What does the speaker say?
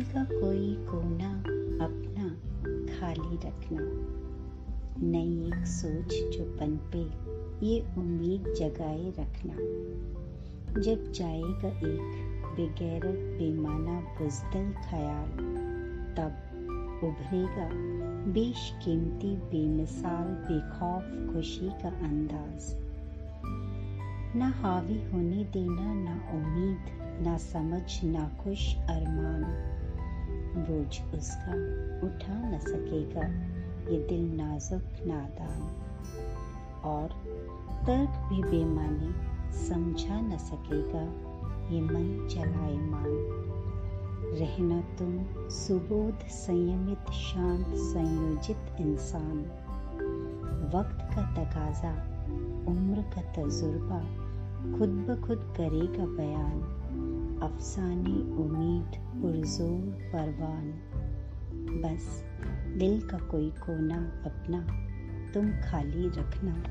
ज़िंदगी का कोई कोना अपना खाली रखना। नई एक सोच जो पनपे ये उम्मीद जगाए रखना। जब जाएगा एक बगैर बेमाना बुजदल ख्याल, तब उभरेगा बेशकीमती, बेमिसाल, बेखौफ खुशी का अंदाज़। ना हावी होने देना, ना उम्मीद, ना समझ, ना खुश अरमान। बोझ उसका उठा न सकेगा, ये दिल नाजुक, नादान। और तर्क भी बेमानी समझा न सकेगा, ये मन चलाए मान। रहना तुम सुबोध संयमित, शांत, संयोजित इंसान। वक्त का तकाजा, उम्र का तजुर्बा, खुद ब खुद करेगा बयान। अफसाने उम्मीद पुरजोर परवान। बस दिल का कोई कोना अपना तुम खाली रखना।